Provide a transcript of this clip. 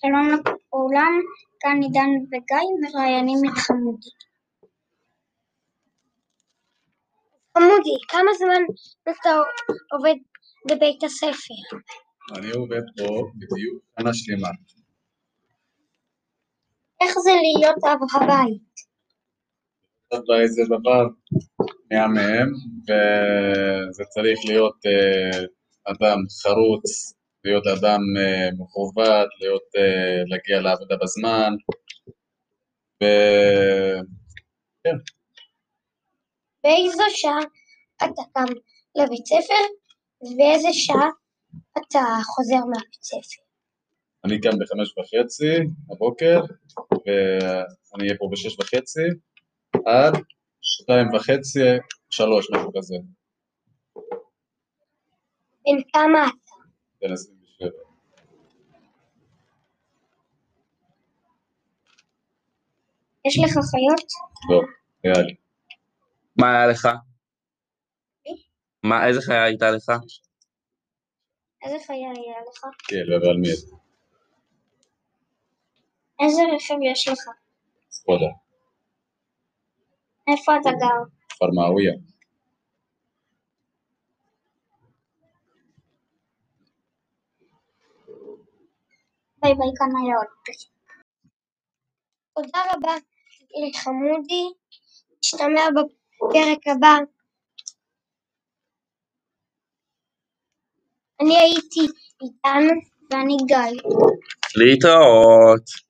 שלום לכולם, כאן עידן וגיא מראיינים את חמודי. חמודי, כמה זמן אתה עובד בבית הספר? אני עובד פה בדיוק שנה שלמה. איך זה להיות אב הבית? הבית זה דבר מהמם, וזה צריך להיות אה, אדם חרוץ, להיות אדם אה, מכובד, להיות, אה, להגיע לעבודה בזמן, וכן. באיזו שעה אתה קם לבית ספר ובאיזה שעה אתה חוזר מהבית ספר? אני קם בחמש וחצי בבוקר, ואני אהיה פה בשש וחצי עד שתיים וחצי, שלוש, משהו כזה. בן כמה אתה? בן עשרים ושבע. יש לך חיות? לא, היה לי. מה היה לך? מה, איזה חיה הייתה לך? איזה חיה היה לך? כן, אבל מת. איזה רכב יש לך? סקודה. איפה אתה גר? כפר מעוויה. ביי ביי כאן היה עוד פרק. תודה רבה לחמודי, נשתמע בפרק הבא. אני הייתי איתן ואני גיא. להתראות.